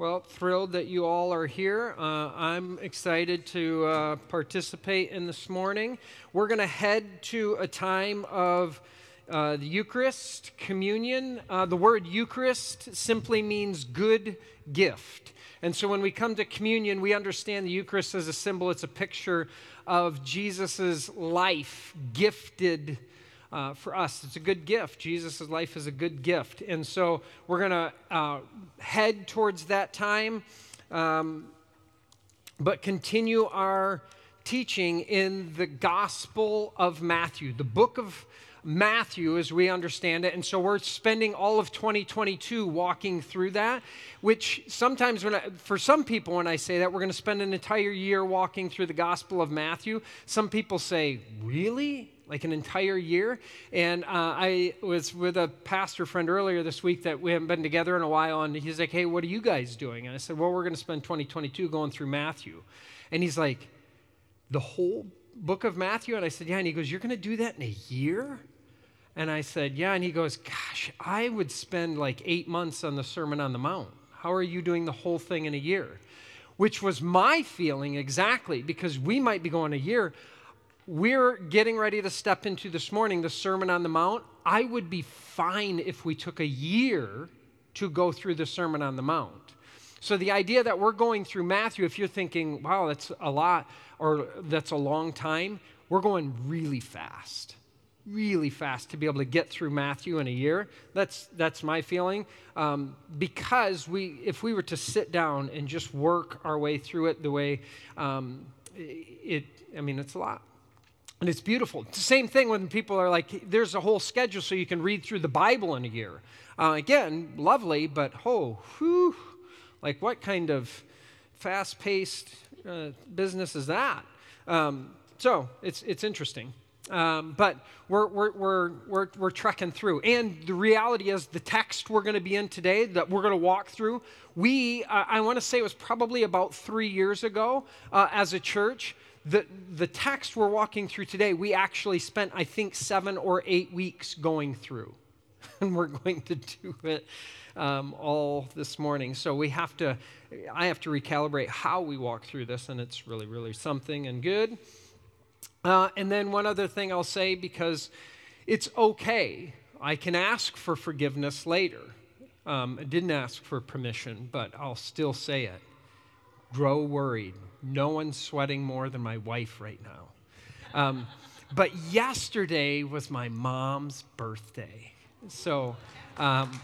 Well, thrilled that you all are here. Uh, I'm excited to uh, participate in this morning. We're going to head to a time of uh, the Eucharist, communion. Uh, the word Eucharist simply means good gift. And so when we come to communion, we understand the Eucharist as a symbol, it's a picture of Jesus' life gifted uh, for us. It's a good gift. Jesus' life is a good gift. And so we're going to uh, head towards that time, um, but continue our teaching in the Gospel of Matthew, the book of Matthew as we understand it. And so we're spending all of 2022 walking through that, which sometimes, when I, for some people, when I say that, we're going to spend an entire year walking through the Gospel of Matthew. Some people say, Really? Like an entire year? And uh, I was with a pastor friend earlier this week that we haven't been together in a while, and he's like, Hey, what are you guys doing? And I said, Well, we're going to spend 2022 going through Matthew. And he's like, The whole book of Matthew? And I said, Yeah. And he goes, You're going to do that in a year? And I said, Yeah. And he goes, Gosh, I would spend like eight months on the Sermon on the Mount. How are you doing the whole thing in a year? Which was my feeling exactly, because we might be going a year. We're getting ready to step into this morning the Sermon on the Mount. I would be fine if we took a year to go through the Sermon on the Mount. So, the idea that we're going through Matthew, if you're thinking, wow, that's a lot or that's a long time, we're going really fast really fast to be able to get through Matthew in a year. That's, that's my feeling. Um, because we, if we were to sit down and just work our way through it the way um, it, I mean, it's a lot. And it's beautiful. It's the same thing when people are like, there's a whole schedule so you can read through the Bible in a year. Uh, again, lovely, but oh, whew, like what kind of fast paced uh, business is that? Um, so it's, it's interesting. Um, but we're, we're, we're, we're, we're trekking through. And the reality is, the text we're going to be in today, that we're going to walk through, we, uh, I want to say it was probably about three years ago uh, as a church. The, the text we're walking through today, we actually spent, I think, seven or eight weeks going through. And we're going to do it um, all this morning. So we have to, I have to recalibrate how we walk through this, and it's really, really something and good. Uh, and then one other thing I'll say because it's okay. I can ask for forgiveness later. Um, I didn't ask for permission, but I'll still say it. Grow worried. No one's sweating more than my wife right now. Um, but yesterday was my mom's birthday. So, um,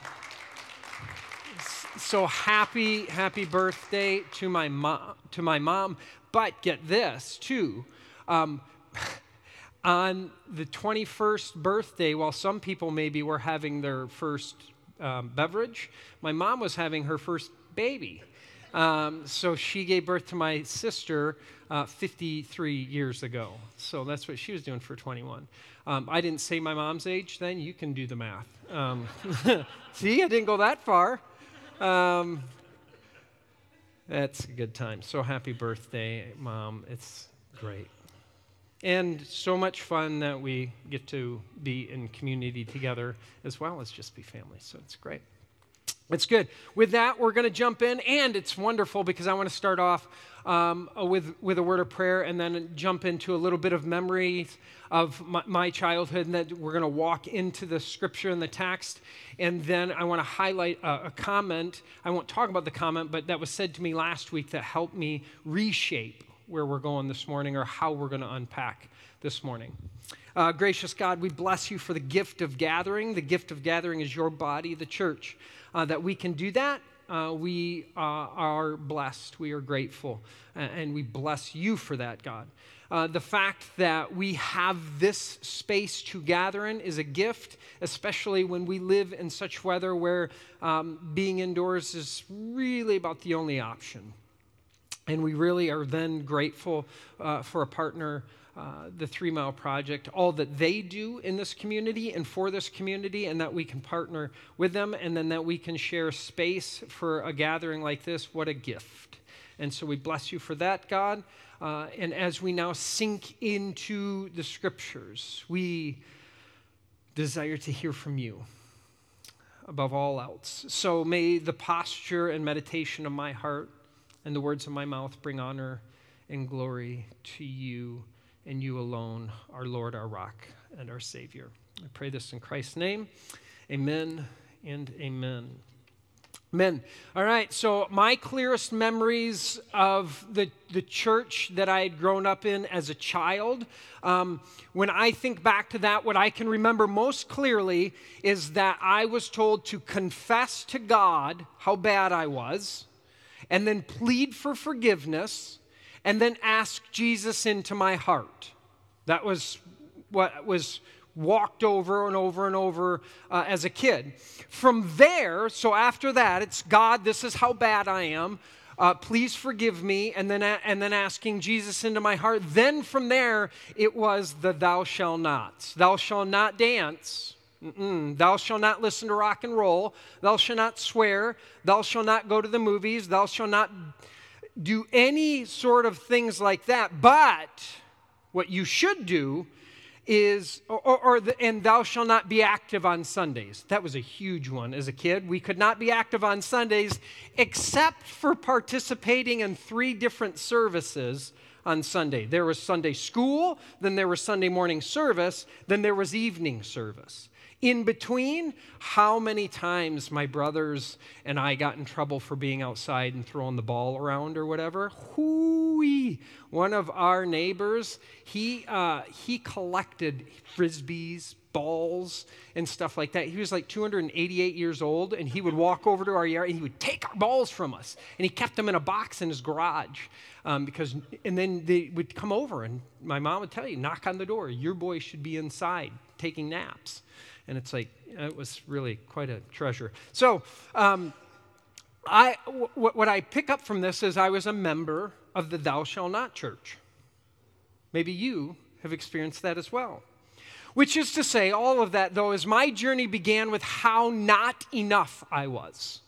so happy, happy birthday to my mom. To my mom. But get this too. Um, on the 21st birthday, while some people maybe were having their first um, beverage, my mom was having her first baby. Um, so she gave birth to my sister uh, 53 years ago. So that's what she was doing for 21. Um, I didn't say my mom's age then. You can do the math. Um, see, I didn't go that far. Um, that's a good time. So happy birthday, Mom. It's great. And so much fun that we get to be in community together as well as just be family. So it's great. It's good. With that, we're going to jump in, and it's wonderful because I want to start off um, with, with a word of prayer and then jump into a little bit of memories of my, my childhood, and that we're going to walk into the scripture and the text. And then I want to highlight a, a comment. I won't talk about the comment, but that was said to me last week that helped me reshape where we're going this morning or how we're going to unpack this morning. Uh, gracious God, we bless you for the gift of gathering. The gift of gathering is your body, the church. Uh, that we can do that, uh, we uh, are blessed. We are grateful. and we bless you for that, God. Uh, the fact that we have this space to gather in is a gift, especially when we live in such weather where um, being indoors is really about the only option. And we really are then grateful uh, for a partner, uh, the Three Mile Project, all that they do in this community and for this community, and that we can partner with them, and then that we can share space for a gathering like this. What a gift. And so we bless you for that, God. Uh, and as we now sink into the scriptures, we desire to hear from you. above all else. So may the posture and meditation of my heart and the words of my mouth bring honor and glory to you and you alone, our Lord, our rock, and our Savior. I pray this in Christ's name. Amen and amen. Amen. All right, so my clearest memories of the, the church that I had grown up in as a child, um, when I think back to that, what I can remember most clearly is that I was told to confess to God how bad I was, and then plead for forgiveness, and then ask Jesus into my heart. That was what was walked over and over and over uh, as a kid. From there, so after that, it's God, this is how bad I am. Uh, please forgive me, and then, and then asking Jesus into my heart. Then from there, it was the thou shall not. Thou shall not dance. Mm-mm. Thou shall not listen to rock and roll. Thou shall not swear. Thou shall not go to the movies. Thou shall not do any sort of things like that. But what you should do is, or, or the, and thou shalt not be active on Sundays. That was a huge one as a kid. We could not be active on Sundays except for participating in three different services on Sunday. There was Sunday school, then there was Sunday morning service, then there was evening service. In between, how many times my brothers and I got in trouble for being outside and throwing the ball around or whatever. Hooey! One of our neighbors, he, uh, he collected frisbees, balls, and stuff like that. He was like 288 years old, and he would walk over to our yard and he would take our balls from us. And he kept them in a box in his garage. Um, because, and then they would come over, and my mom would tell you, knock on the door, your boy should be inside taking naps. And it's like, it was really quite a treasure. So, um, I, w- what I pick up from this is I was a member of the Thou Shall Not Church. Maybe you have experienced that as well. Which is to say, all of that, though, is my journey began with how not enough I was.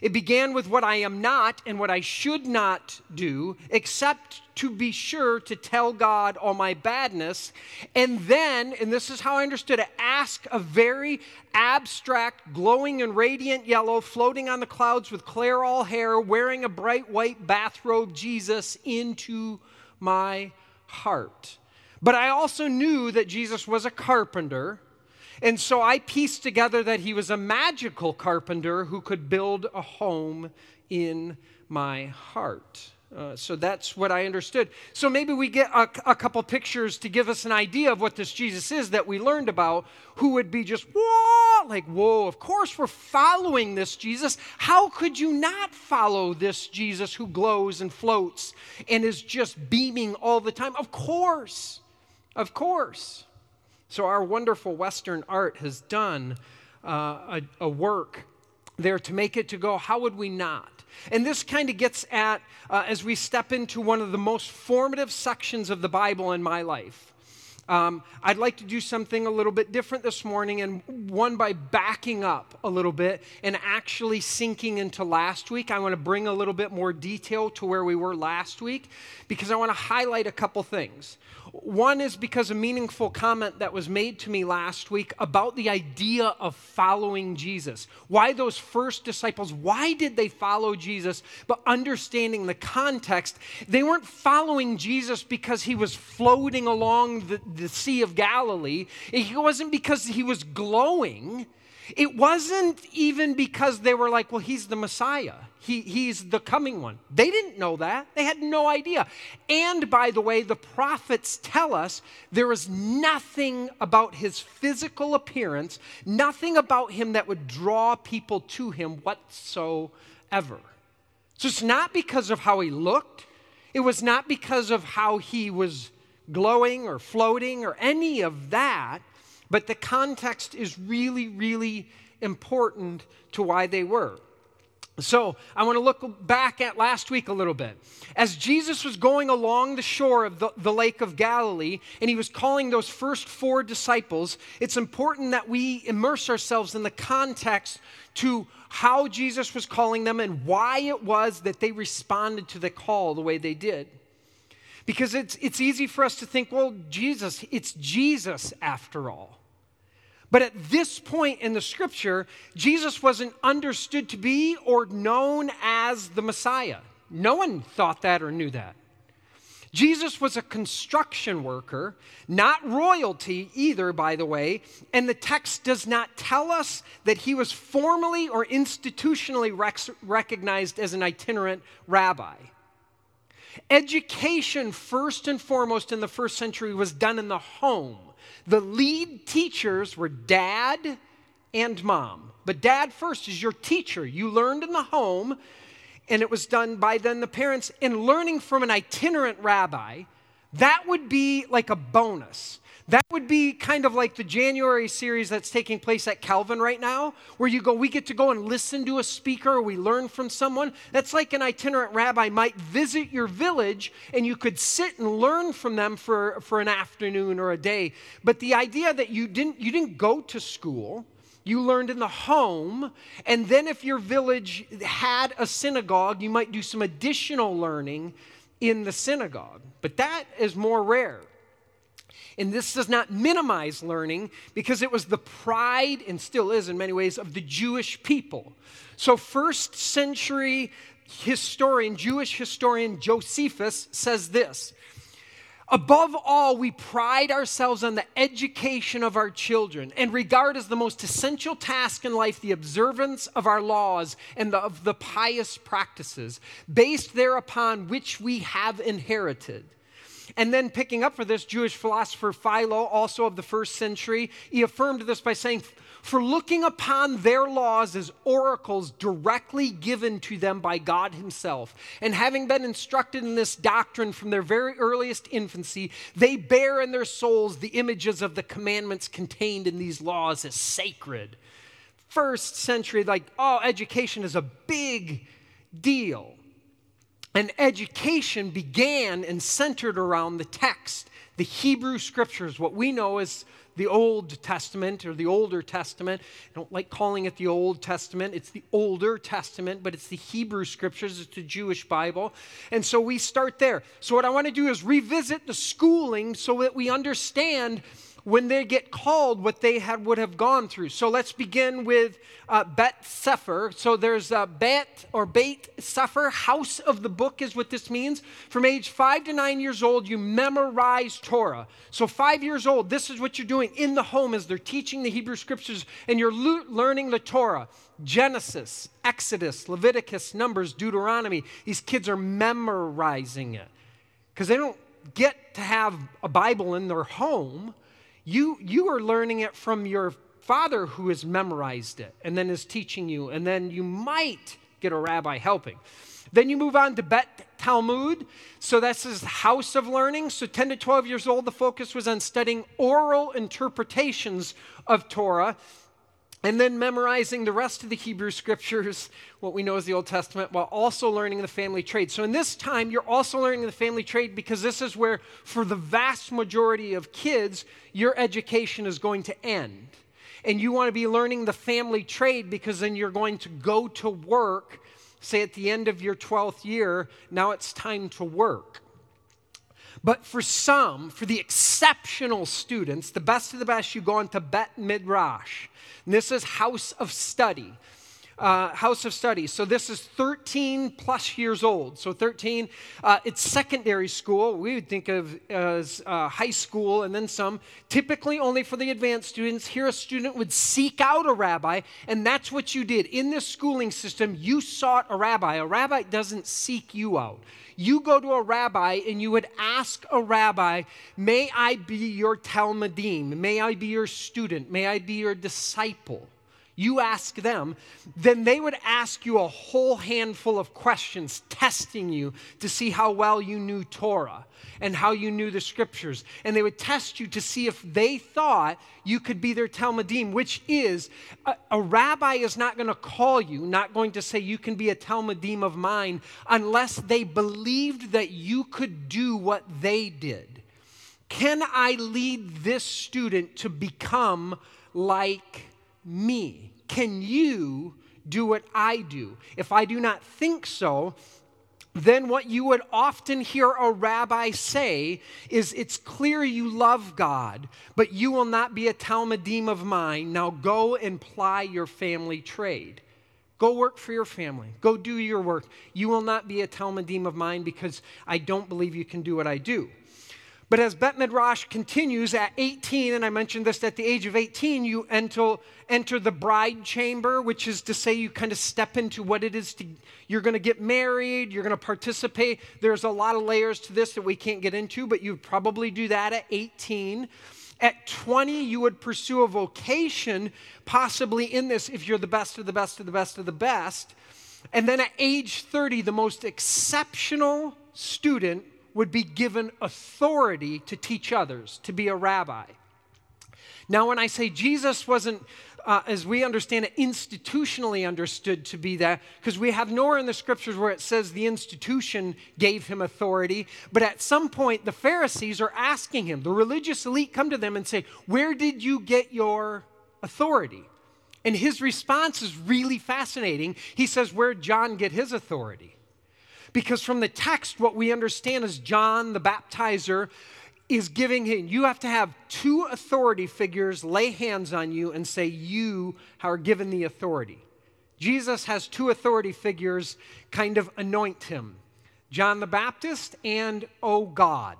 It began with what I am not and what I should not do, except to be sure to tell God all my badness. And then, and this is how I understood it, ask a very abstract, glowing and radiant yellow, floating on the clouds with clear all hair, wearing a bright white bathrobe Jesus into my heart. But I also knew that Jesus was a carpenter and so I pieced together that he was a magical carpenter who could build a home in my heart. Uh, so that's what I understood. So maybe we get a, a, couple pictures to give us an idea of what this Jesus is that we learned about, who would be just, whoa, like, whoa, of course we're following this Jesus. How could you not follow this Jesus who glows and floats and is just beaming all the time? Of course, of course. So, our wonderful Western art has done uh, a, a, work there to make it to go, how would we not? And this kind of gets at, uh, as we step into one of the most formative sections of the Bible in my life. Um, I'd like to do something a little bit different this morning, and one by backing up a little bit and actually sinking into last week. I want to bring a little bit more detail to where we were last week because I want to highlight a couple things. One is because a meaningful comment that was made to me last week about the idea of following Jesus. Why those first disciples, why did they follow Jesus? But understanding the context, they weren't following Jesus because he was floating along the, the Sea of Galilee, it wasn't because he was glowing. It wasn't even because they were like, well, he's the Messiah. He, he's the coming one. They didn't know that. They had no idea. And by the way, the prophets tell us there is nothing about his physical appearance, nothing about him that would draw people to him whatsoever. So it's not because of how he looked, it was not because of how he was glowing or floating or any of that. But the context is really, really important to why they were. So, I want to look back at last week a little bit. As Jesus was going along the shore of the, the, Lake of Galilee and he was calling those first four disciples, it's important that we immerse ourselves in the context to how Jesus was calling them and why it was that they responded to the call the way they did. Because it's, it's easy for us to think, well, Jesus, it's Jesus after all. But at this point in the scripture, Jesus wasn't understood to be or known as the Messiah. No one thought that or knew that. Jesus was a construction worker, not royalty either, by the way, and the text does not tell us that he was formally or institutionally rec- recognized as an itinerant rabbi. Education, first and foremost in the first century, was done in the home. The lead teachers were dad and mom. But dad first is your teacher. You learned in the home, and it was done by then the parents. And learning from an itinerant rabbi, that would be like a bonus. That would be kind of like the January series that's taking place at Calvin right now, where you go, we get to go and listen to a speaker, we learn from someone. That's like an itinerant rabbi might visit your village and you could sit and learn from them for, for an afternoon or a day. But the idea that you didn't, you didn't go to school, you learned in the home, and then if your village had a synagogue, you might do some additional learning in the synagogue. But that is more rare. And this does not minimize learning because it was the pride, and still is in many ways, of the Jewish people. So, first century historian, Jewish historian Josephus says this Above all, we pride ourselves on the education of our children and regard as the most essential task in life the observance of our laws and the, of the pious practices, based thereupon which we have inherited. And then picking up for this, Jewish philosopher Philo, also of the first century, he affirmed this by saying, For looking upon their laws as oracles directly given to them by God Himself, and having been instructed in this doctrine from their very earliest infancy, they bear in their souls the images of the commandments contained in these laws as sacred. First century, like, oh, education is a big deal. And education began and centered around the text, the Hebrew scriptures, what we know as the Old Testament or the Older Testament. I don't like calling it the Old Testament. It's the Older Testament, but it's the Hebrew scriptures. It's the Jewish Bible. And so we start there. So, what I want to do is revisit the schooling so that we understand when they get called what they had, would have gone through. So let's begin with uh, Bet Sefer. So there's uh, Bet or Beit Sefer, house of the book is what this means. From age five to nine years old, you memorize Torah. So five years old, this is what you're doing in the home as they're teaching the Hebrew scriptures and you're lo- learning the Torah. Genesis, Exodus, Leviticus, Numbers, Deuteronomy. These kids are memorizing it because they don't get to have a Bible in their home. You, you are learning it from your father who has memorized it and then is teaching you, and then you might get a rabbi helping. Then you move on to Bet Talmud. So that's his house of learning. So 10 to 12 years old, the focus was on studying oral interpretations of Torah and then memorizing the rest of the Hebrew scriptures, what we know as the Old Testament, while also learning the family trade. So, in this time, you're also learning the family trade because this is where, for the vast majority of kids, your education is going to end. And you want to be learning the family trade because then you're going to go to work, say at the end of your 12th year, now it's time to work. But for some, for the exceptional students, the best of the best, you go on to Bet Midrash. And this is house of study. Uh, house of study. So this is 13 plus years old. So 13, uh, it's secondary school. We would think of as uh, high school and then some. Typically only for the advanced students. Here, a student would seek out a rabbi, and that's what you did in this schooling system. You sought a rabbi. A rabbi doesn't seek you out you go to a rabbi and you would ask a rabbi, May I be your Talmudim? May I be your student? May I be your disciple? You ask them, then they would ask you a whole handful of questions, testing you to see how well you knew Torah and how you knew the scriptures. And they would test you to see if they thought you could be their Talmudim, which is a, a rabbi is not going to call you, not going to say you can be a Talmudim of mine, unless they believed that you could do what they did. Can I lead this student to become like me? Can you do what I do? If I do not think so, then what you would often hear a rabbi say is, It's clear you love God, but you will not be a Talmudim of mine. Now go and ply your family trade. Go work for your family. Go do your work. You will not be a Talmudim of mine because I don't believe you can do what I do. But as Bet Midrash continues at 18, and I mentioned this at the age of 18, you enter, enter the bride chamber, which is to say you kind of step into what it is to, you're going to get married, you're going to participate. There's a lot of layers to this that we can't get into, but you probably do that at 18. At 20, you would pursue a vocation, possibly in this, if you're the best of the best of the best of the best. And then at age 30, the most exceptional student would be given authority to teach others, to be a rabbi. Now, when I say Jesus wasn't, uh, as we understand it, institutionally understood to be that, because we have nowhere in the scriptures where it says the institution gave him authority, but at some point the Pharisees are asking him, the religious elite come to them and say, Where did you get your authority? And his response is really fascinating. He says, Where'd John get his authority? Because from the text, what we understand is John the baptizer is giving him, you have to have two authority figures lay hands on you and say, You are given the authority. Jesus has two authority figures kind of anoint him John the Baptist and, Oh God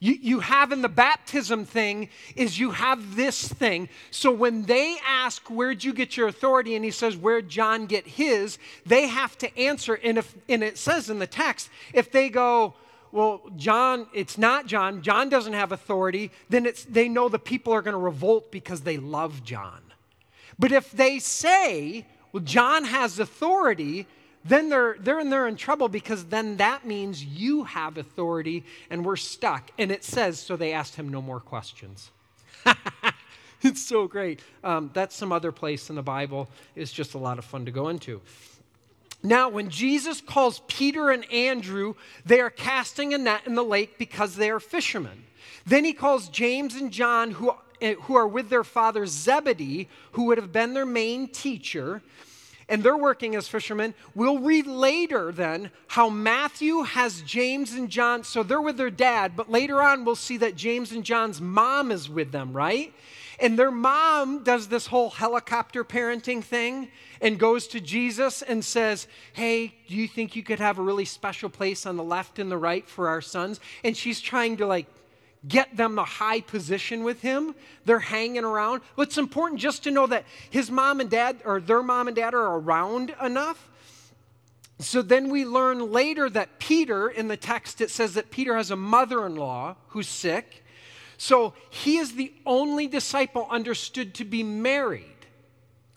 you, you have in the baptism thing is you have this thing. So when they ask, Where'd you get your authority? And he says, Where'd John get his? They have to answer. And, if, and it says in the text, if they go, well, John, it's not John, John doesn't have authority, then it's, they know the people are going to revolt because they love John. But if they say, well, John has authority, then they're, they're, they're in trouble because then that means you have authority and we're stuck. And it says, so they asked him no more questions. it's so great. Um, that's some other place in the Bible. It's just a lot of fun to go into. Now, when Jesus calls Peter and Andrew, they are casting a net in the lake because they are fishermen. Then he calls James and John, who, eh, who are with their father Zebedee, who would have been their main teacher and they're working as fishermen. We'll read later then how Matthew has James and John, so they're with their dad, but later on we'll see that James and John's mom is with them, right? And their mom does this whole helicopter parenting thing and goes to Jesus and says, Hey, do you think you could have a really special place on the left and the right for our sons? And she's trying to like get them the high position with him. They're hanging around. What's important just to know that his mom and dad, or their mom and dad, are around enough. So then we learn later that Peter, in the text, it says that Peter has a mother in law who's sick. So he is the only disciple understood to be married.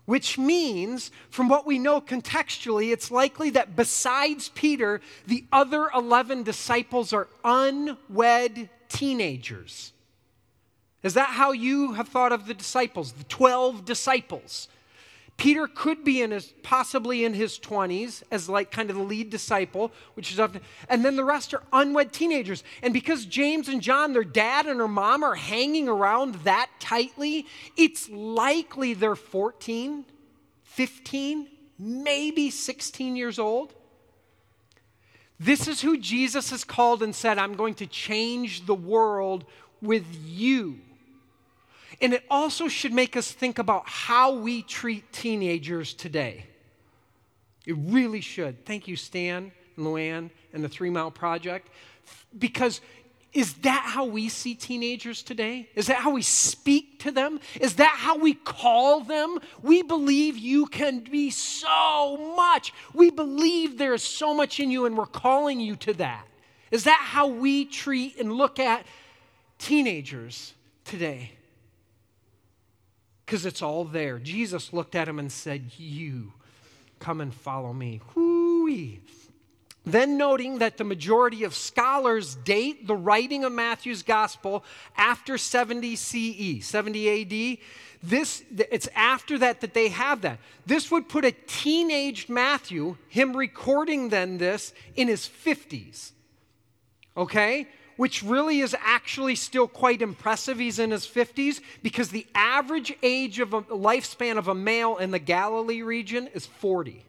Which means, from what we know contextually, it's likely that besides Peter, the other 11 disciples are unwed teenagers. Is that how you have thought of the disciples, the 12 disciples? Peter could be in his possibly in his 20s as like kind of the lead disciple, which is often, and then the rest are unwed teenagers. And because James and John, their dad and their mom are hanging around that tightly, it's likely they're 14, 15, maybe 16 years old. This is who Jesus has called and said, I'm going to change the world with you. And it also should make us think about how we treat teenagers today. It really should. Thank you, Stan and Luann and the Three Mile Project. Because is that how we see teenagers today? Is that how we speak to them? Is that how we call them? We believe you can be so much. We believe there is so much in you, and we're calling you to that. Is that how we treat and look at teenagers today? Because it's all there. Jesus looked at him and said, You come and follow me. Whoo-wee. Then, noting that the majority of scholars date the writing of Matthew's gospel after 70 CE, 70 AD, this, it's after that that they have that. This would put a teenaged Matthew, him recording then this, in his 50s. Okay? Which really is actually still quite impressive. He's in his 50s because the average age of a lifespan of a male in the Galilee region is 40.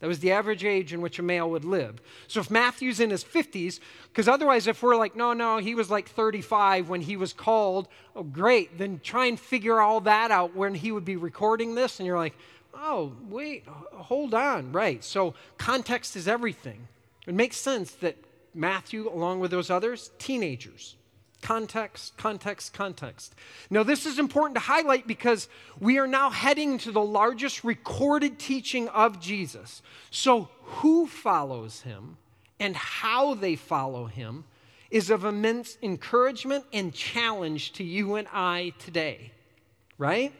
That was the average age in which a male would live. So if Matthew's in his 50s, because otherwise, if we're like, no, no, he was like 35 when he was called, oh, great, then try and figure all that out when he would be recording this. And you're like, oh, wait, hold on. Right. So context is everything. It makes sense that Matthew, along with those others, teenagers. Context, context, context. Now, this is important to highlight because we are now heading to the largest recorded teaching of Jesus. So, who follows him and how they follow him is of immense encouragement and challenge to you and I today, right?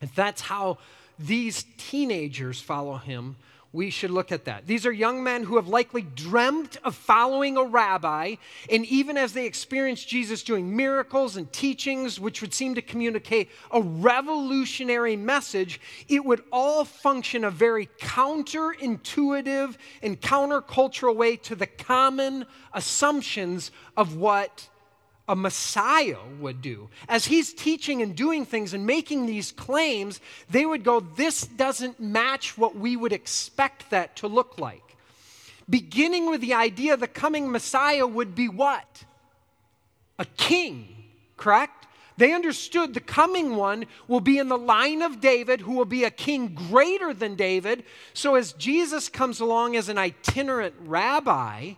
If that's how these teenagers follow him, we should look at that. These are young men who have likely dreamt of following a rabbi, and even as they experience Jesus doing miracles and teachings, which would seem to communicate a revolutionary message, it would all function a very counterintuitive and countercultural way to the common assumptions of what a Messiah would do. As he's teaching and doing things and making these claims, they would go, This doesn't match what we would expect that to look like. Beginning with the idea the coming Messiah would be what? A king, correct? They understood the coming one will be in the line of David, who will be a king greater than David. So as Jesus comes along as an itinerant rabbi,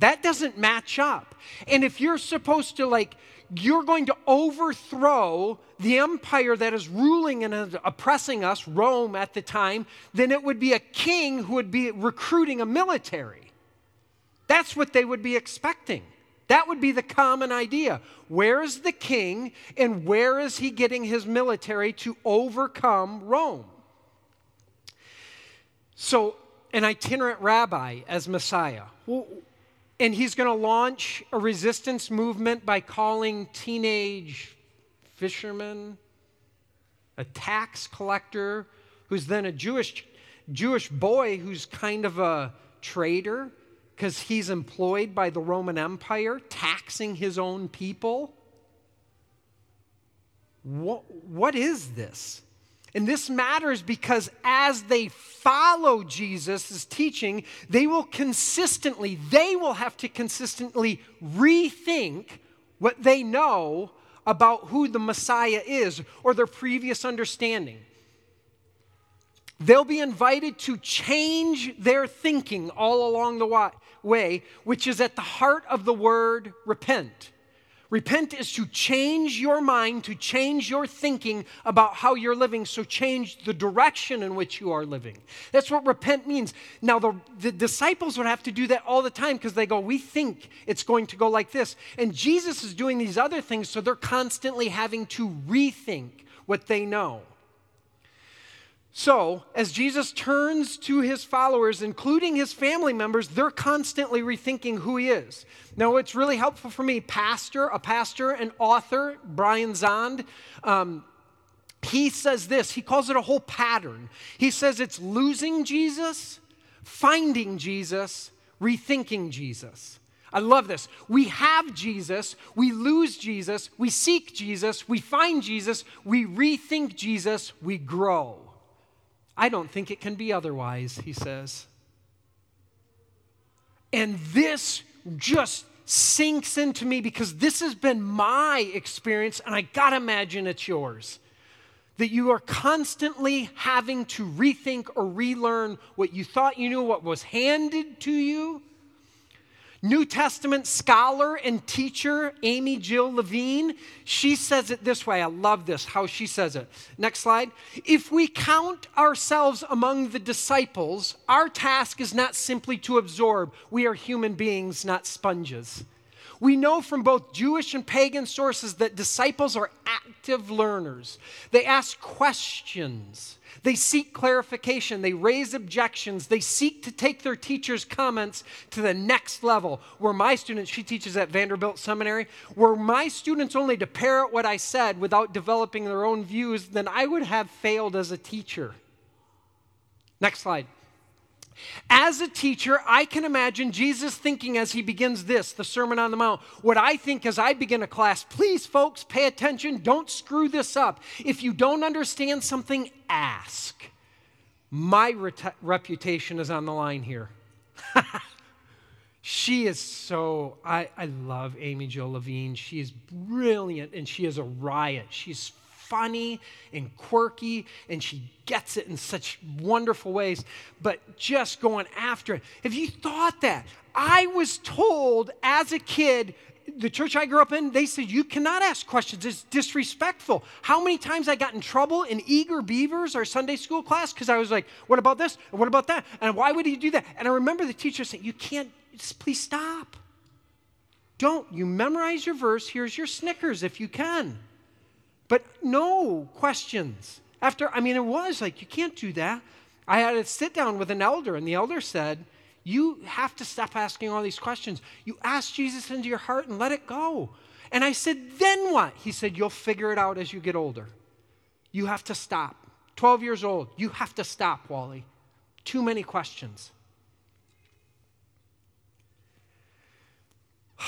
that doesn't match up. And if you're supposed to, like, you're going to overthrow the empire that is ruling and oppressing us, Rome at the time, then it would be a king who would be recruiting a military. That's what they would be expecting. That would be the common idea. Where is the king and where is he getting his military to overcome Rome? So, an itinerant rabbi as Messiah. Well, and he's going to launch a resistance movement by calling teenage fishermen a tax collector who's then a Jewish, Jewish boy who's kind of a traitor because he's employed by the Roman Empire, taxing his own people. What, what is this? And this matters because as they follow Jesus' teaching, they will consistently, they will have to consistently rethink what they know about who the Messiah is or their previous understanding. They'll be invited to change their thinking all along the way, which is at the heart of the word repent. Repent is to change your mind, to change your thinking about how you're living, so change the direction in which you are living. That's what repent means. Now, the, the disciples would have to do that all the time because they go, We think it's going to go like this. And Jesus is doing these other things, so they're constantly having to rethink what they know. So, as Jesus turns to his followers, including his family members, they're constantly rethinking who he is. Now, it's really helpful for me, pastor, a pastor, an author, Brian Zahnd. Um, he says this, he calls it a whole pattern. He says it's losing Jesus, finding Jesus, rethinking Jesus. I love this. We have Jesus, we lose Jesus, we seek Jesus, we find Jesus, we rethink Jesus, we grow. I don't think it can be otherwise, he says. And this just sinks into me because this has been my experience, and I gotta imagine it's yours. That you are constantly having to rethink or relearn what you thought you knew, what was handed to you, New Testament scholar and teacher Amy Jill Levine, she says it this way. I love this, how she says it. Next slide. If we count ourselves among the disciples, our task is not simply to absorb. We are human beings, not sponges. We know from both Jewish and pagan sources that disciples are active learners. They ask questions, they seek clarification, they raise objections, they seek to take their teacher's comments to the next level. Where my students, she teaches at Vanderbilt Seminary, were my students only to parrot what I said without developing their own views, then I would have failed as a teacher. Next slide. As a teacher, I can imagine Jesus thinking as he begins this, the Sermon on the Mount. What I think as I begin a class, please, folks, pay attention. Don't screw this up. If you don't understand something, ask. My reputation is on the line here. she is so, I, I love Amy Jill Levine. She is brilliant and she is a riot. She's funny and quirky and she gets it in such wonderful ways, but just going after it. Have you thought that? I was told as a kid, the church I grew up in, they said, You cannot ask questions. It's disrespectful. How many times I got in trouble in Eager Beavers, our Sunday school class, because I was like, What about this? What about that? And why would he do that? And I remember the teacher saying, You can't, please stop. Don't. You memorize your verse. Here's your Snickers if you can. But no questions. After, I mean, it was like, You can't do that. I had to sit down with an elder, and the elder said, you have to stop asking all these questions. You ask Jesus into your heart and let it go. And I said, Then what? He said, You'll figure it out as you get older. You have to stop. 12 years old, you have to stop, Wally. Too many questions.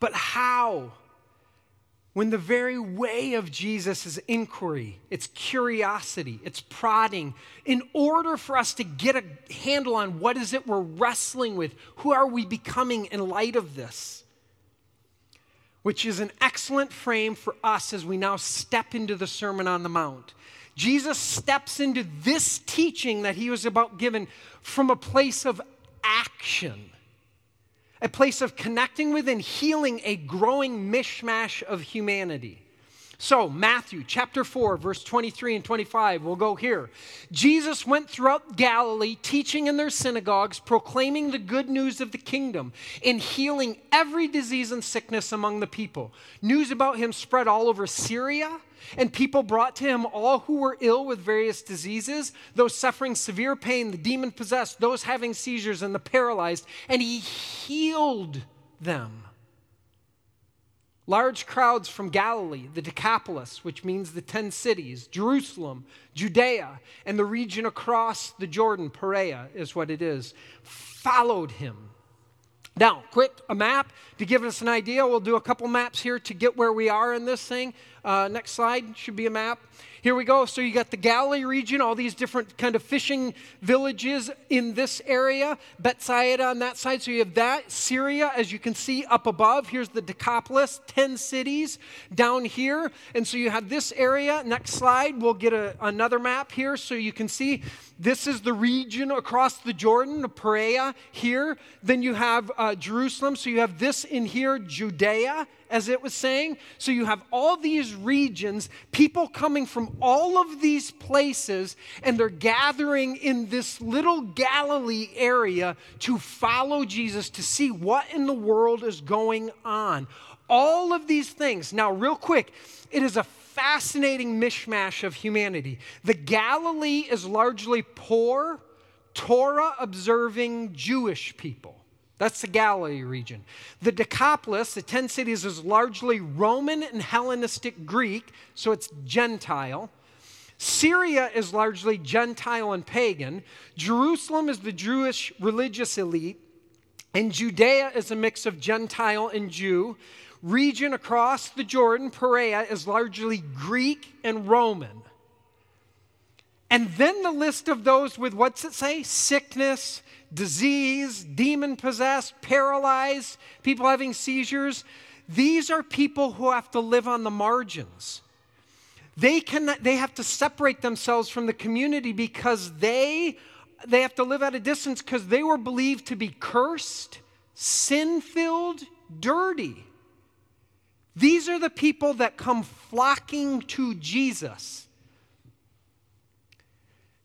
but how? When the very way of Jesus is inquiry, it's curiosity, it's prodding, in order for us to get a handle on what is it we're wrestling with, who are we becoming in light of this? Which is an excellent frame for us as we now step into the Sermon on the Mount. Jesus steps into this teaching that he was about given from a place of action a place of connecting with and healing a growing mishmash of humanity. So, Matthew chapter 4, verse 23 and 25, we'll go here. Jesus went throughout Galilee, teaching in their synagogues, proclaiming the good news of the kingdom, and healing every disease and sickness among the people. News about him spread all over Syria and people brought to him all who were ill with various diseases, those suffering severe pain, the demon possessed, those having seizures, and the paralyzed, and he healed them. Large crowds from Galilee, the Decapolis, which means the ten cities, Jerusalem, Judea, and the region across the Jordan, Perea is what it is, followed him. Now, quick, a map to give us an idea. We'll do a couple maps here to get where we are in this thing. Uh, next slide should be a map. Here we go. So you got the Galilee region, all these different kind of fishing villages in this area. Bethsaida on that side. So you have that. Syria, as you can see up above. Here's the Decapolis, 10 cities down here. And so you have this area. Next slide, we'll get a, another map here so you can see this is the region across the Jordan, Perea here. Then you have uh, Jerusalem. So you have this in here, Judea as it was saying. So you have all these regions, people coming from all of these places, and they're gathering in this little Galilee area to follow Jesus to see what in the world is going on. All of these things. Now, real quick, it is a fascinating mishmash of humanity. The Galilee is largely poor, Torah observing Jewish people. That's the Galilee region. The Decapolis, the 10 cities, is largely Roman and Hellenistic Greek, so it's Gentile. Syria is largely Gentile and pagan. Jerusalem is the Jewish religious elite. And Judea is a mix of Gentile and Jew. Region across the Jordan, Perea, is largely Greek and Roman. And then the list of those with what's it say? Sickness, disease, demon possessed, paralyzed, people having seizures. These are people who have to live on the margins. They, can, they have to separate themselves from the community because they, they have to live at a distance because they were believed to be cursed, sin filled, dirty. These are the people that come flocking to Jesus.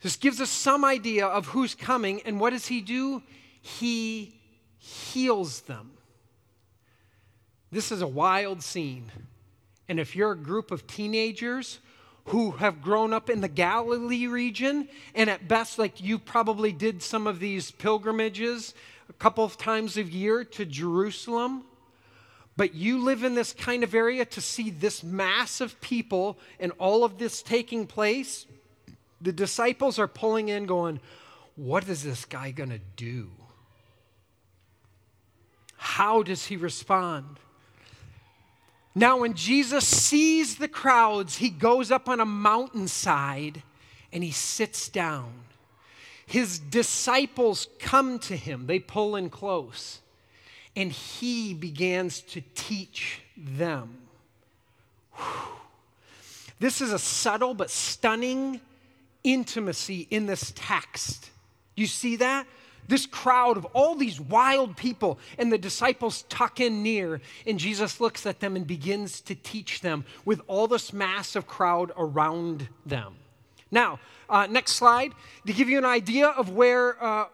This gives us some idea of who's coming, and what does he do? He heals them. This is a wild scene. And if you're a group of teenagers who have grown up in the Galilee region, and at best, like you probably did some of these pilgrimages a couple of times a year to Jerusalem, but you live in this kind of area to see this mass of people and all of this taking place, the disciples are pulling in, going, What is this guy going to do? How does he respond? Now, when Jesus sees the crowds, he goes up on a mountainside and he sits down. his disciples come to him, they pull in close, and he begins to teach them. Whew. This is a subtle but stunning intimacy in this text. You see that? This crowd of all these wild people, and the disciples tuck in near, and Jesus looks at them and begins to teach them with all this massive crowd around them. Now, uh, next slide. To give you an idea of where uh,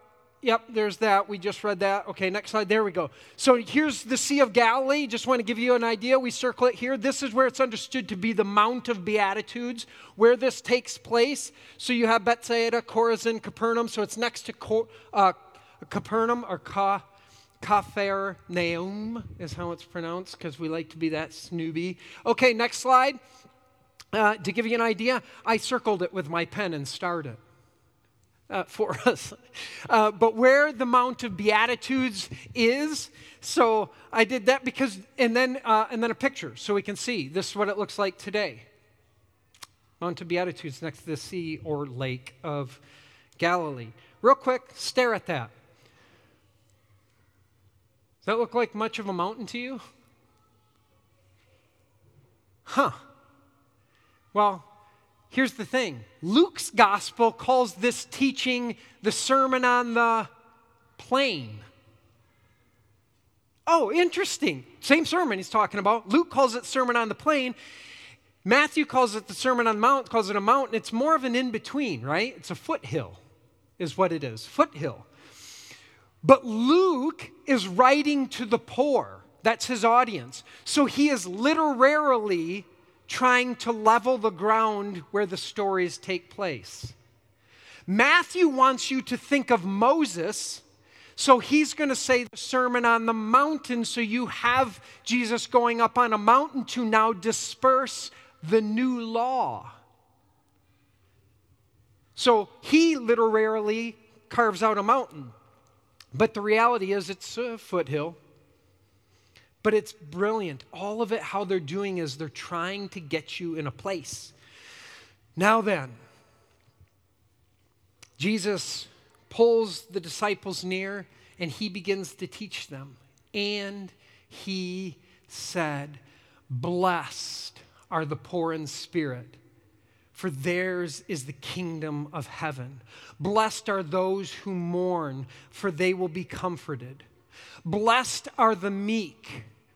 Yep, there's that. We just read that. Okay, next slide. There we go. So here's the Sea of Galilee. Just want to give you an idea. We circle it here. This is where it's understood to be the Mount of Beatitudes, where this takes place. So you have Bethsaida, Chorazin, Capernaum. So it's next to uh, Capernaum or Ka. Naum is how it's pronounced because we like to be that snooby. Okay, next slide. Uh, to give you an idea, I circled it with my pen and starred it uh, for us. Uh, but where the Mount of Beatitudes is, so I did that because, and then, uh, and then a picture so we can see this is what it looks like today. Mount of Beatitudes next to the sea or lake of Galilee. Real quick, stare at that. Does that look like much of a mountain to you? Huh. Well, Here's the thing Luke's gospel calls this teaching the Sermon on the Plain. Oh, interesting. Same sermon he's talking about. Luke calls it Sermon on the Plain. Matthew calls it the Sermon on the Mount, calls it a mountain. It's more of an in between, right? It's a foothill, is what it is. Foothill. But Luke is writing to the poor. That's his audience. So he is literally trying to level the ground where the stories take place. Matthew wants you to think of Moses, so he's going to say the Sermon on the Mountain, so you have Jesus going up on a mountain to now disperse the new law. So he literally carves out a mountain. But the reality is, it's a foothill. But it's brilliant. All of it, how they're doing is they're trying to get you in a place. Now then, Jesus pulls the disciples near and he begins to teach them. And he said, Blessed are the poor in spirit, for theirs is the kingdom of heaven. Blessed are those who mourn, for they will be comforted. Blessed are the meek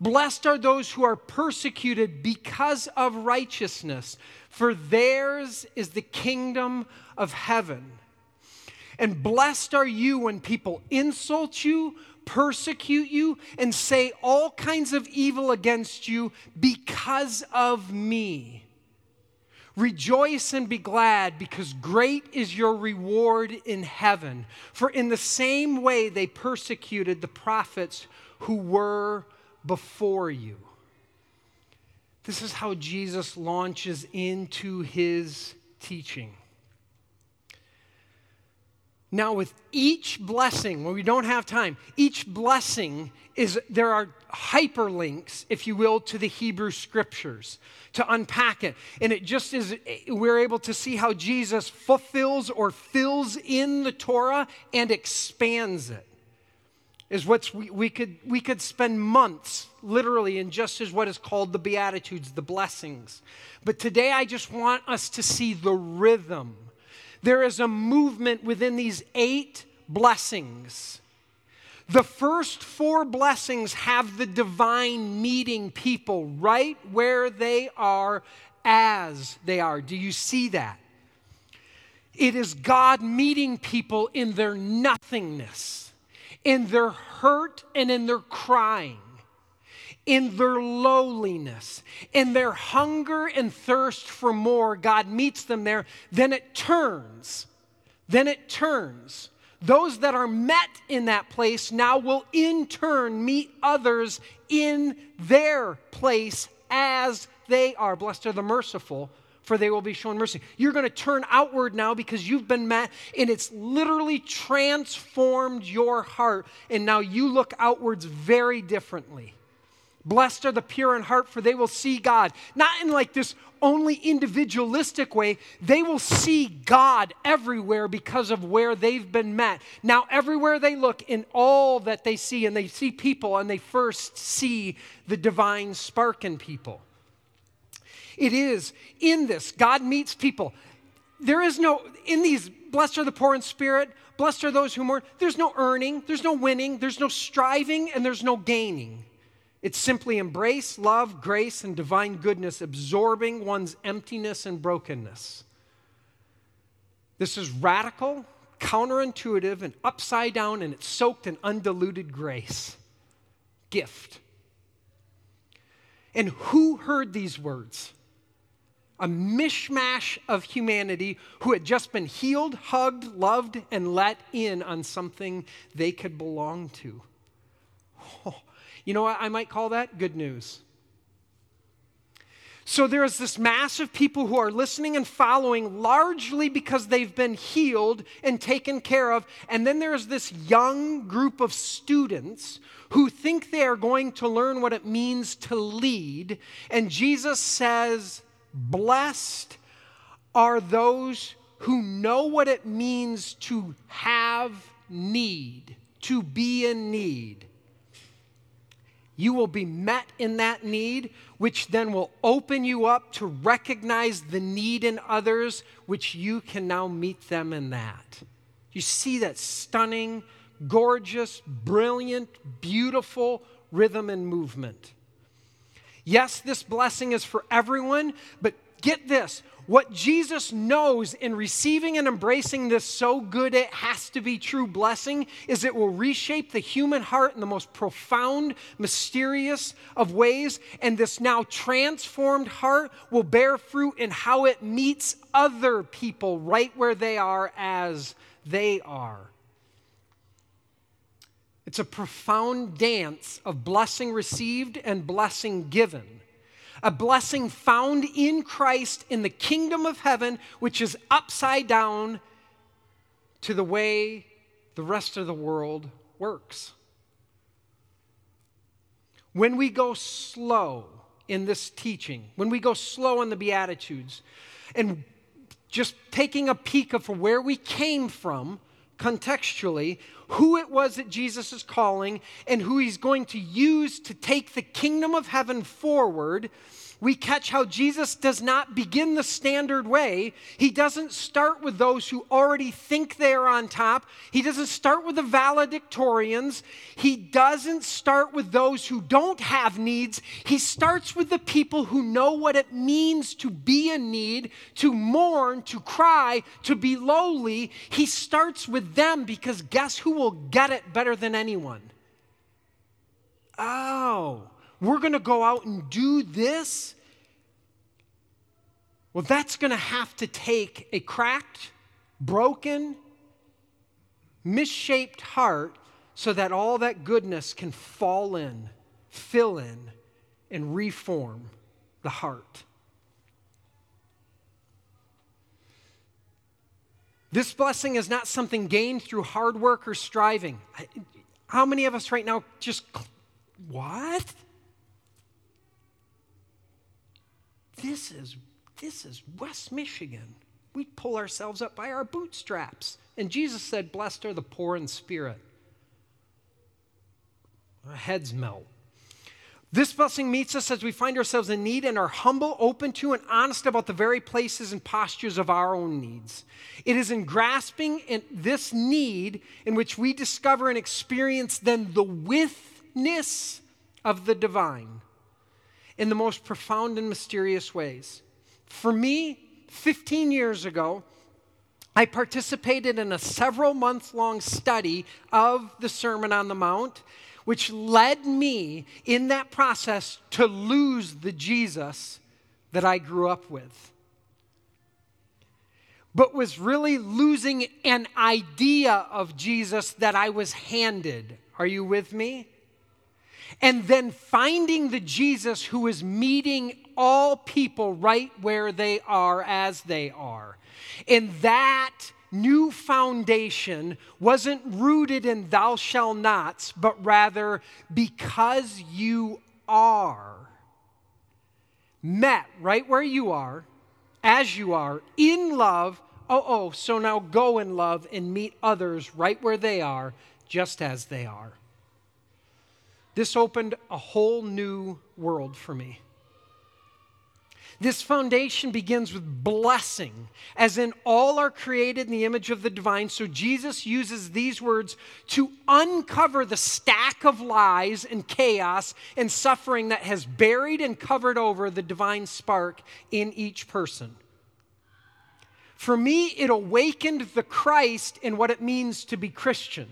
Blessed are those who are persecuted because of righteousness, for theirs is the kingdom of heaven. And blessed are you when people insult you, persecute you, and say all kinds of evil against you because of me. Rejoice and be glad, because great is your reward in heaven. For in the same way they persecuted the prophets who were before you. This is how Jesus launches into his teaching. Now, with each blessing, when we don't have time, each blessing is there are hyperlinks, if you will, to the Hebrew scriptures to unpack it. And it just is, we're able to see how Jesus fulfills or fills in the Torah and expands it is what we, we, could, we could spend months literally in just as what is called the Beatitudes, the blessings. But today I just want us to see the rhythm. There is a movement within these eight blessings. The first four blessings have the divine meeting people right where they are as they are. Do you see that? It is God meeting people in their nothingness in their hurt and in their crying, in their lowliness, in their hunger and thirst for more, God meets them there. Then it turns. Then it turns. those that are met in that place now will in turn meet others in their place as they are. Blessed are the merciful, for they will be shown mercy. You're going to turn outward now because you've been met, and it's literally transformed your heart. And now you look outwards very differently. Blessed are the pure in heart, for they will see God. Not in like this only individualistic way, they will see God everywhere because of where they've been met. Now, everywhere they look, in all that they see, and they see people, and they first see the divine spark in people. It is in this, God meets people. There is no, in these, blessed are the poor in spirit, blessed are those who mourn, there's no earning, there's no winning, there's no striving, and there's no gaining. It's simply embrace, love, grace, and divine goodness, absorbing one's emptiness and brokenness. This is radical, counterintuitive, and upside down, and it's soaked in undiluted grace. Gift. And who heard these words? A mishmash of humanity who had just been healed, hugged, loved, and let in on something they could belong to. Oh, you know what I might call that? Good news. So there is this mass of people who are listening and following largely because they've been healed and taken care of. And then there's this young group of students who think they are going to learn what it means to lead. And Jesus says, Blessed are those who know what it means to have need, to be in need you will be met in that need, which then will open you up to recognize the need in others, which you can now meet them in that. You see that stunning, gorgeous, brilliant, beautiful rhythm and movement. Yes, this blessing is for everyone, but get this what Jesus knows in receiving and embracing this so good it has to be true blessing is it will reshape the human heart in the most profound, mysterious of ways. And this now transformed heart will bear fruit in how it meets other people right where they are as they are. It's a profound dance of blessing received and blessing given a blessing found in Christ in the kingdom of heaven, which is upside down to the way the rest of the world works. When we go slow in this teaching, when we go slow in the Beatitudes, and just taking a peek of where we came from contextually, who it was that Jesus is calling, and who he's going to use to take the kingdom of heaven forward, we catch how Jesus does not begin the standard way. He doesn't start with those who already think they are on top. He doesn't start with the valedictorians. He doesn't start with those who don't have needs. He starts with the people who know what it means to be in need, to mourn, to cry, to be lowly. He starts with them because guess who will get it better than anyone? Oh we're going to go out and do this? Well, that's going to have to take a cracked, broken, misshaped heart so that all that goodness can fall in, fill in, and reform the heart. This blessing is not something gained through hard work or striving. How many of us right now just, what? This is, this is West Michigan. We pull ourselves up by our bootstraps. And Jesus said, Blessed are the poor in spirit. Our heads melt. This blessing meets us as we find ourselves in need and are humble, open to, and honest about the very places and postures of our own needs. It is in grasping in this need in which we discover and experience then the withness of the divine in the most profound and mysterious ways. For me, 15 years ago, I participated in a several month long study of the Sermon on the Mount, which led me in that process to lose the Jesus that I grew up with. but was really losing an idea of Jesus that I was handed. Are you with me? And then finding the Jesus who is meeting all people right where they are as they are. And that new foundation wasn't rooted in thou shall nots, but rather because you are met right where you are, as you are, in love. Oh, oh, so now go in love and meet others right where they are, just as they are. This opened a whole new world for me. This foundation begins with blessing, as in all are created in the image of the divine. So Jesus uses these words to uncover the stack of lies and chaos and suffering that has buried and covered over the divine spark in each person. For me, it awakened the Christ in what it means to be Christian.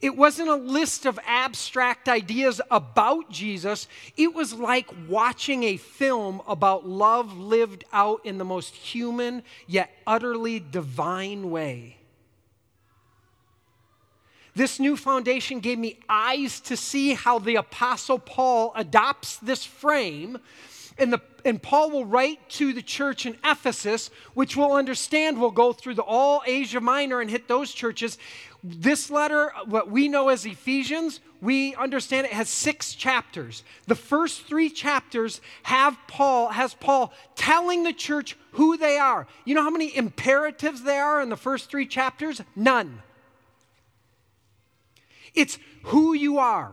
It wasn't a list of abstract ideas about Jesus. It was like watching a film about love lived out in the most human yet utterly divine way. This new foundation gave me eyes to see how the Apostle Paul adopts this frame and, the, and Paul will write to the church in Ephesus, which we'll understand will go through the, all Asia Minor and hit those churches. This letter, what we know as Ephesians, we understand it has six chapters. The first three chapters have Paul, has Paul telling the church who they are. You know how many imperatives there are in the first three chapters? None. It's who you are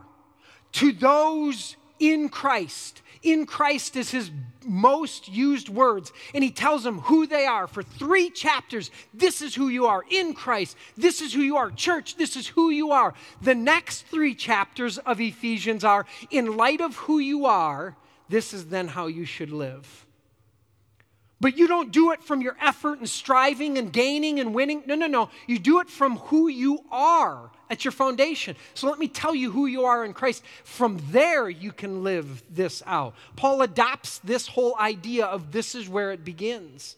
to those in Christ in Christ is his most used words. And he tells them who they are for three chapters. This is who you are in Christ. This is who you are. Church, this is who you are. The next three chapters of Ephesians are in light of who you are, this is then how you should live. But you don't do it from your effort and striving and gaining and winning. No, no, no. You do it from who you are at your foundation. So let me tell you who you are in Christ. From there, you can live this out. Paul adopts this whole idea of this is where it begins.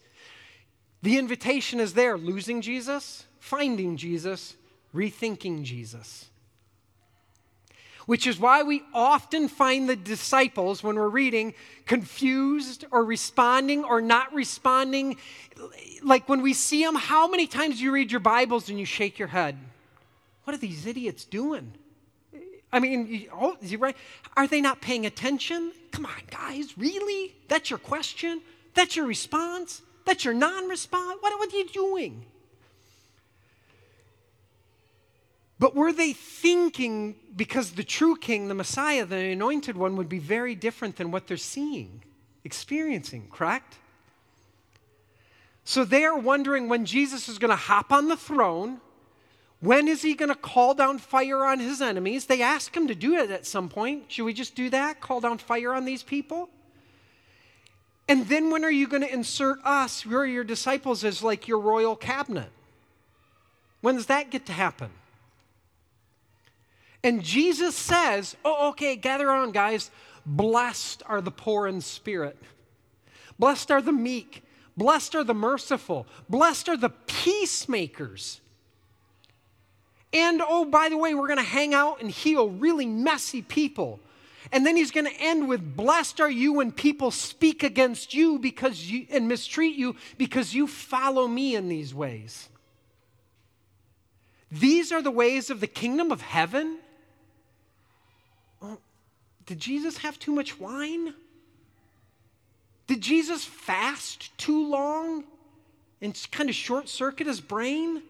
The invitation is there losing Jesus, finding Jesus, rethinking Jesus which is why we often find the disciples, when we're reading, confused or responding or not responding. Like when we see them, how many times you read your Bibles and you shake your head? What are these idiots doing? I mean, oh, right? Are they not paying attention? Come on, guys, really? That's your question? That's your response? That's your non response? What, what are you doing? But were they thinking because the true king, the Messiah, the anointed one, would be very different than what they're seeing, experiencing, correct? So they are wondering when Jesus is going to hop on the throne. When is he going to call down fire on his enemies? They ask him to do it at some point. Should we just do that? Call down fire on these people? And then when are you going to insert us, we're your disciples, as like your royal cabinet? When does that get to happen? And Jesus says, Oh, okay, gather around, guys. Blessed are the poor in spirit, blessed are the meek, blessed are the merciful, blessed are the peacemakers. And oh, by the way, we're going to hang out and heal really messy people. And then he's going to end with Blessed are you when people speak against you because you and mistreat you because you follow me in these ways. These are the ways of the kingdom of heaven. Did Jesus have too much wine? Did Jesus fast too long and kind of short circuit his brain?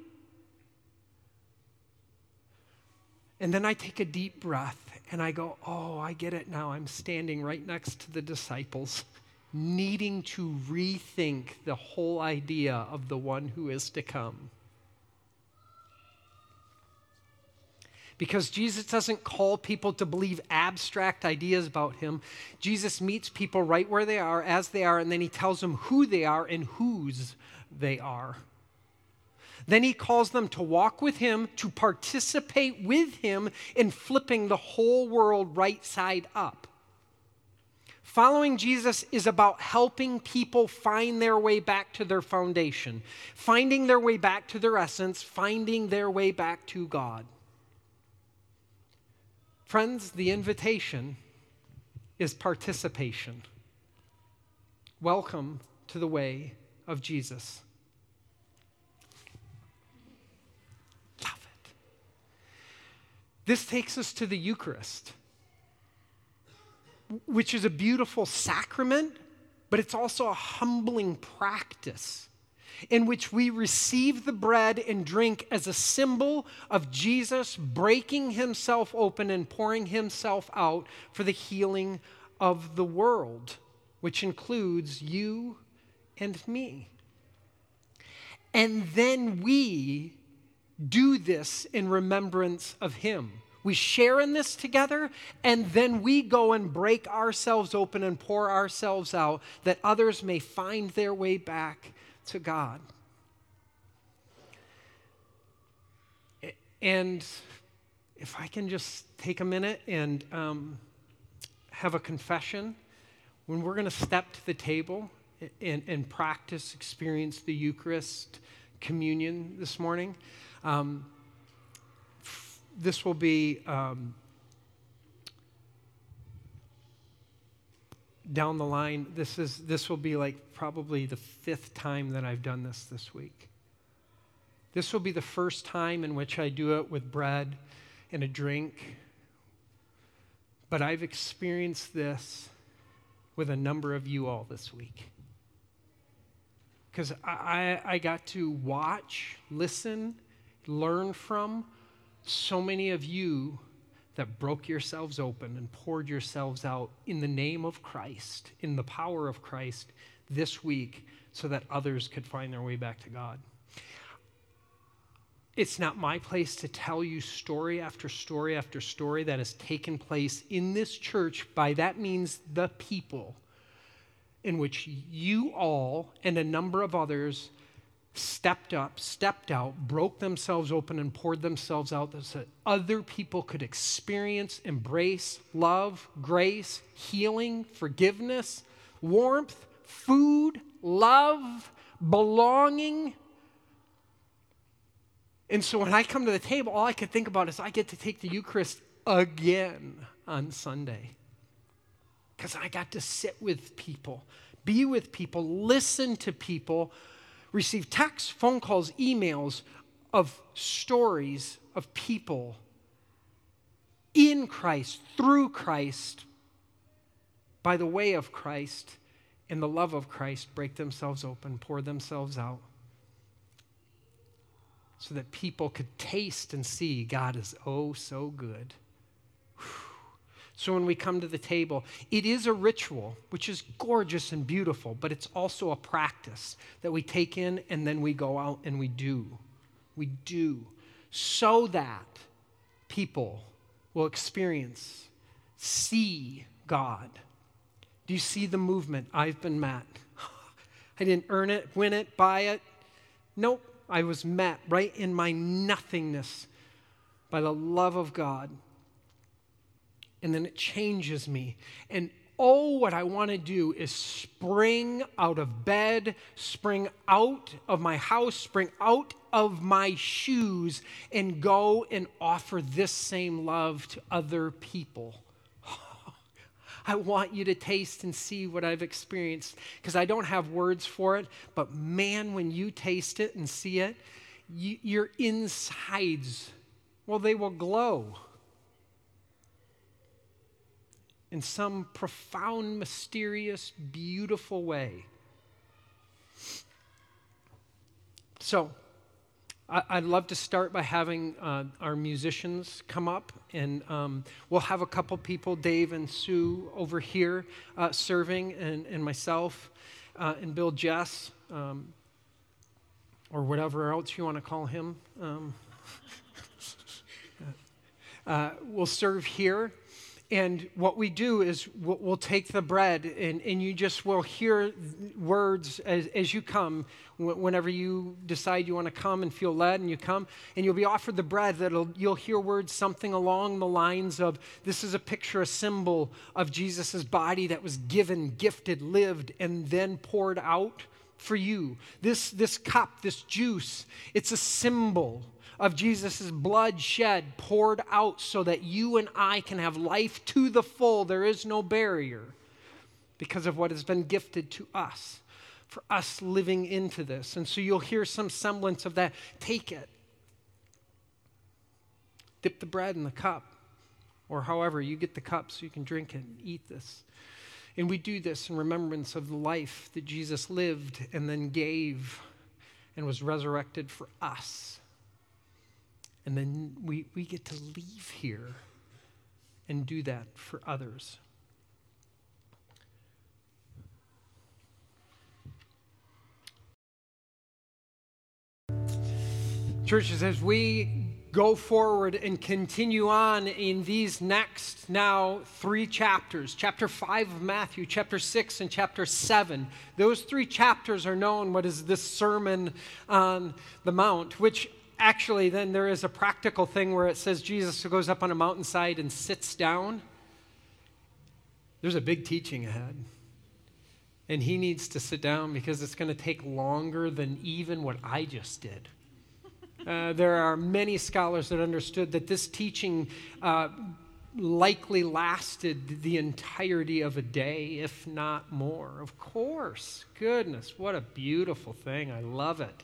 And then I take a deep breath and I go, Oh, I get it now. I'm standing right next to the disciples, needing to rethink the whole idea of the one who is to come. Because Jesus doesn't call people to believe abstract ideas about him. Jesus meets people right where they are, as they are, and then he tells them who they are and whose they are. Then he calls them to walk with him, to participate with him in flipping the whole world right side up. Following Jesus is about helping people find their way back to their foundation, finding their way back to their essence, finding their way back to God. Friends, the invitation is participation. Welcome to the way of Jesus. Love it. This takes us to the Eucharist which is a beautiful sacrament, but it's also a humbling practice in which we receive the bread and drink as a symbol of Jesus breaking himself open and pouring himself out for the healing of the world, which includes you and me. And then we do this in remembrance of him. We share in this together, and then we go and break ourselves open and pour ourselves out that others may find their way back to God. And if I can just take a minute and um, have a confession, when we're going to step to the table and, and, practice, experience the Eucharist, communion this morning, um, this will be um, down the line. This is this will be like probably the fifth time that I've done this this week. This will be the first time in which I do it with bread and a drink. But I've experienced this with a number of you all this week. Because I, I, I got to watch, listen, learn from so many of you that broke yourselves open and poured yourselves out in the name of Christ, in the power of Christ this week, so that others could find their way back to God. It's not my place to tell you story after story after story that has taken place in this church. By that means the people in which you all and a number of others stepped up, stepped out, broke themselves open, and poured themselves out so that other people could experience, embrace love, grace, healing, forgiveness, warmth, food, love, belonging. And so when I come to the table, all I could think about is I get to take the Eucharist again on Sunday. Because I got to sit with people, be with people, listen to people receive texts, phone calls, emails of stories of people in Christ, through Christ, by the way of Christ, in the love of Christ, break themselves open, pour themselves out, so that people could taste and see God is oh so good. So when we come to the table, it is a ritual, which is gorgeous and beautiful, but it's also a practice that we take in and then we go out and we do. We do. So that people will experience, see God. Do you see the movement? I've been met. I didn't earn it, win it, buy it. Nope. I was met right in my nothingness by the love of God and then it changes me. And oh, what I want to do is spring out of bed, spring out of my house, spring out of my shoes, and go and offer this same love to other people. I want you to taste and see what I've experienced because I don't have words for it, but man, when you taste it and see it, you, your insides, well, they will glow in some profound, mysterious, beautiful way. So, I'd love to start by having uh, our musicians come up, and um, we'll have a couple people, Dave and Sue, over here uh, serving, and, and myself uh, and Bill Jess, um, or whatever else you want to call him. Um, uh, we'll serve here. And what we do is we'll, take the bread and, and you just will hear words as, as you come whenever you decide you want to come and feel led and you come. And you'll be offered the bread that you'll hear words something along the lines of this is a picture a symbol of jesus' body that was given gifted lived and then poured out for you. This this cup this juice it's a symbol of Jesus' blood shed, poured out so that you and I can have life to the full. There is no barrier because of what has been gifted to us, for us living into this. And so you'll hear some semblance of that. Take it, dip the bread in the cup, or however you get the cup so you can drink it and eat this. And we do this in remembrance of the life that Jesus lived and then gave and was resurrected for us. And then we, we get to leave here and do that for others. Churches, as we go forward and continue on in these next now three chapters chapter 5 of Matthew, chapter 6, and chapter 7. Those three chapters are known what is this Sermon on the Mount, which actually, then there is a practical thing where it says Jesus goes up on a mountainside and sits down. There's a big teaching ahead. And he needs to sit down because it's going to take longer than even what I just did. Uh, there are many scholars that understood that this teaching uh, likely lasted the entirety of a day, if not more. Of course. Goodness, what a beautiful thing. I love it.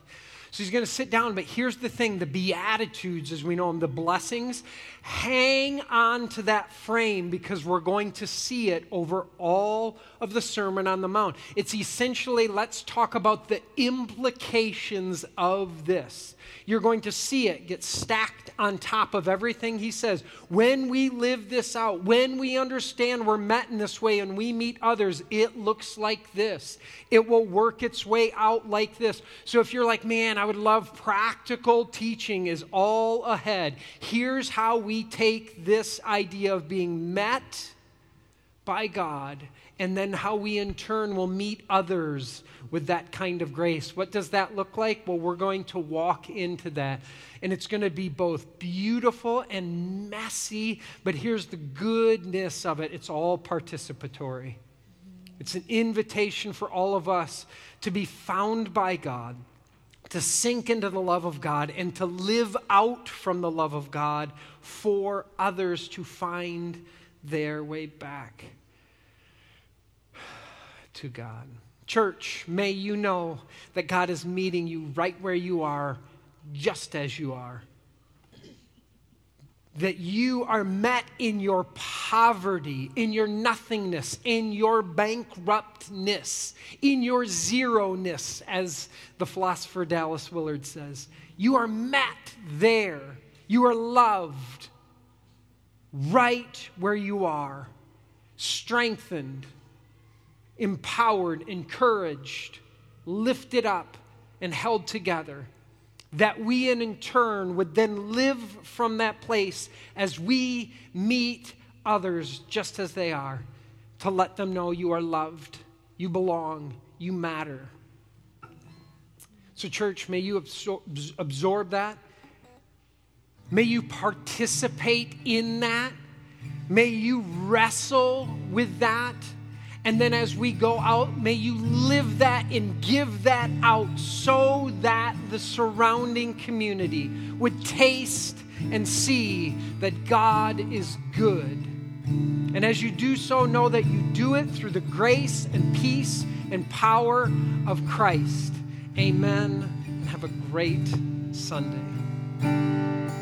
So he's going to sit down, but here's the thing the Beatitudes, as we know them, the blessings, hang on to that frame because we're going to see it over all of the Sermon on the Mount. It's essentially, let's talk about the implications of this. You're going to see it get stacked on top of everything he says. When we live this out, when we understand we're met in this way and we meet others, it looks like this. It will work its way out like this. So if you're like, man, I would love practical teaching is all ahead. Here's how take this idea of being met by God and then how we in turn will meet others with that kind of grace. What does that look like? Well, we're going to walk into that. And it's going to be both beautiful and messy, but here's the goodness of it it's all participatory. It's an invitation for all of us to be found by God, to sink into the love of God, and to live out from the love of God for others to find their way back to God. Church, may you know that God is meeting you right where you are, just as you are. That you are met in your poverty, in your nothingness, in your bankruptness, in your zeroness, as the philosopher Dallas Willard says. You are met there. You are loved right where you are, strengthened empowered, encouraged, lifted up, and held together. That we, in turn, would then live from that place as we meet others just as they are, to let them know you are loved, you belong, you matter. So, church, may you absor- absorb that. May you participate in that. May you wrestle with that. And then as we go out, may you live that and give that out so that the surrounding community would taste and see that God is good. And as you do so, know that you do it through the grace and peace and power of Christ. Amen. And have a great Sunday.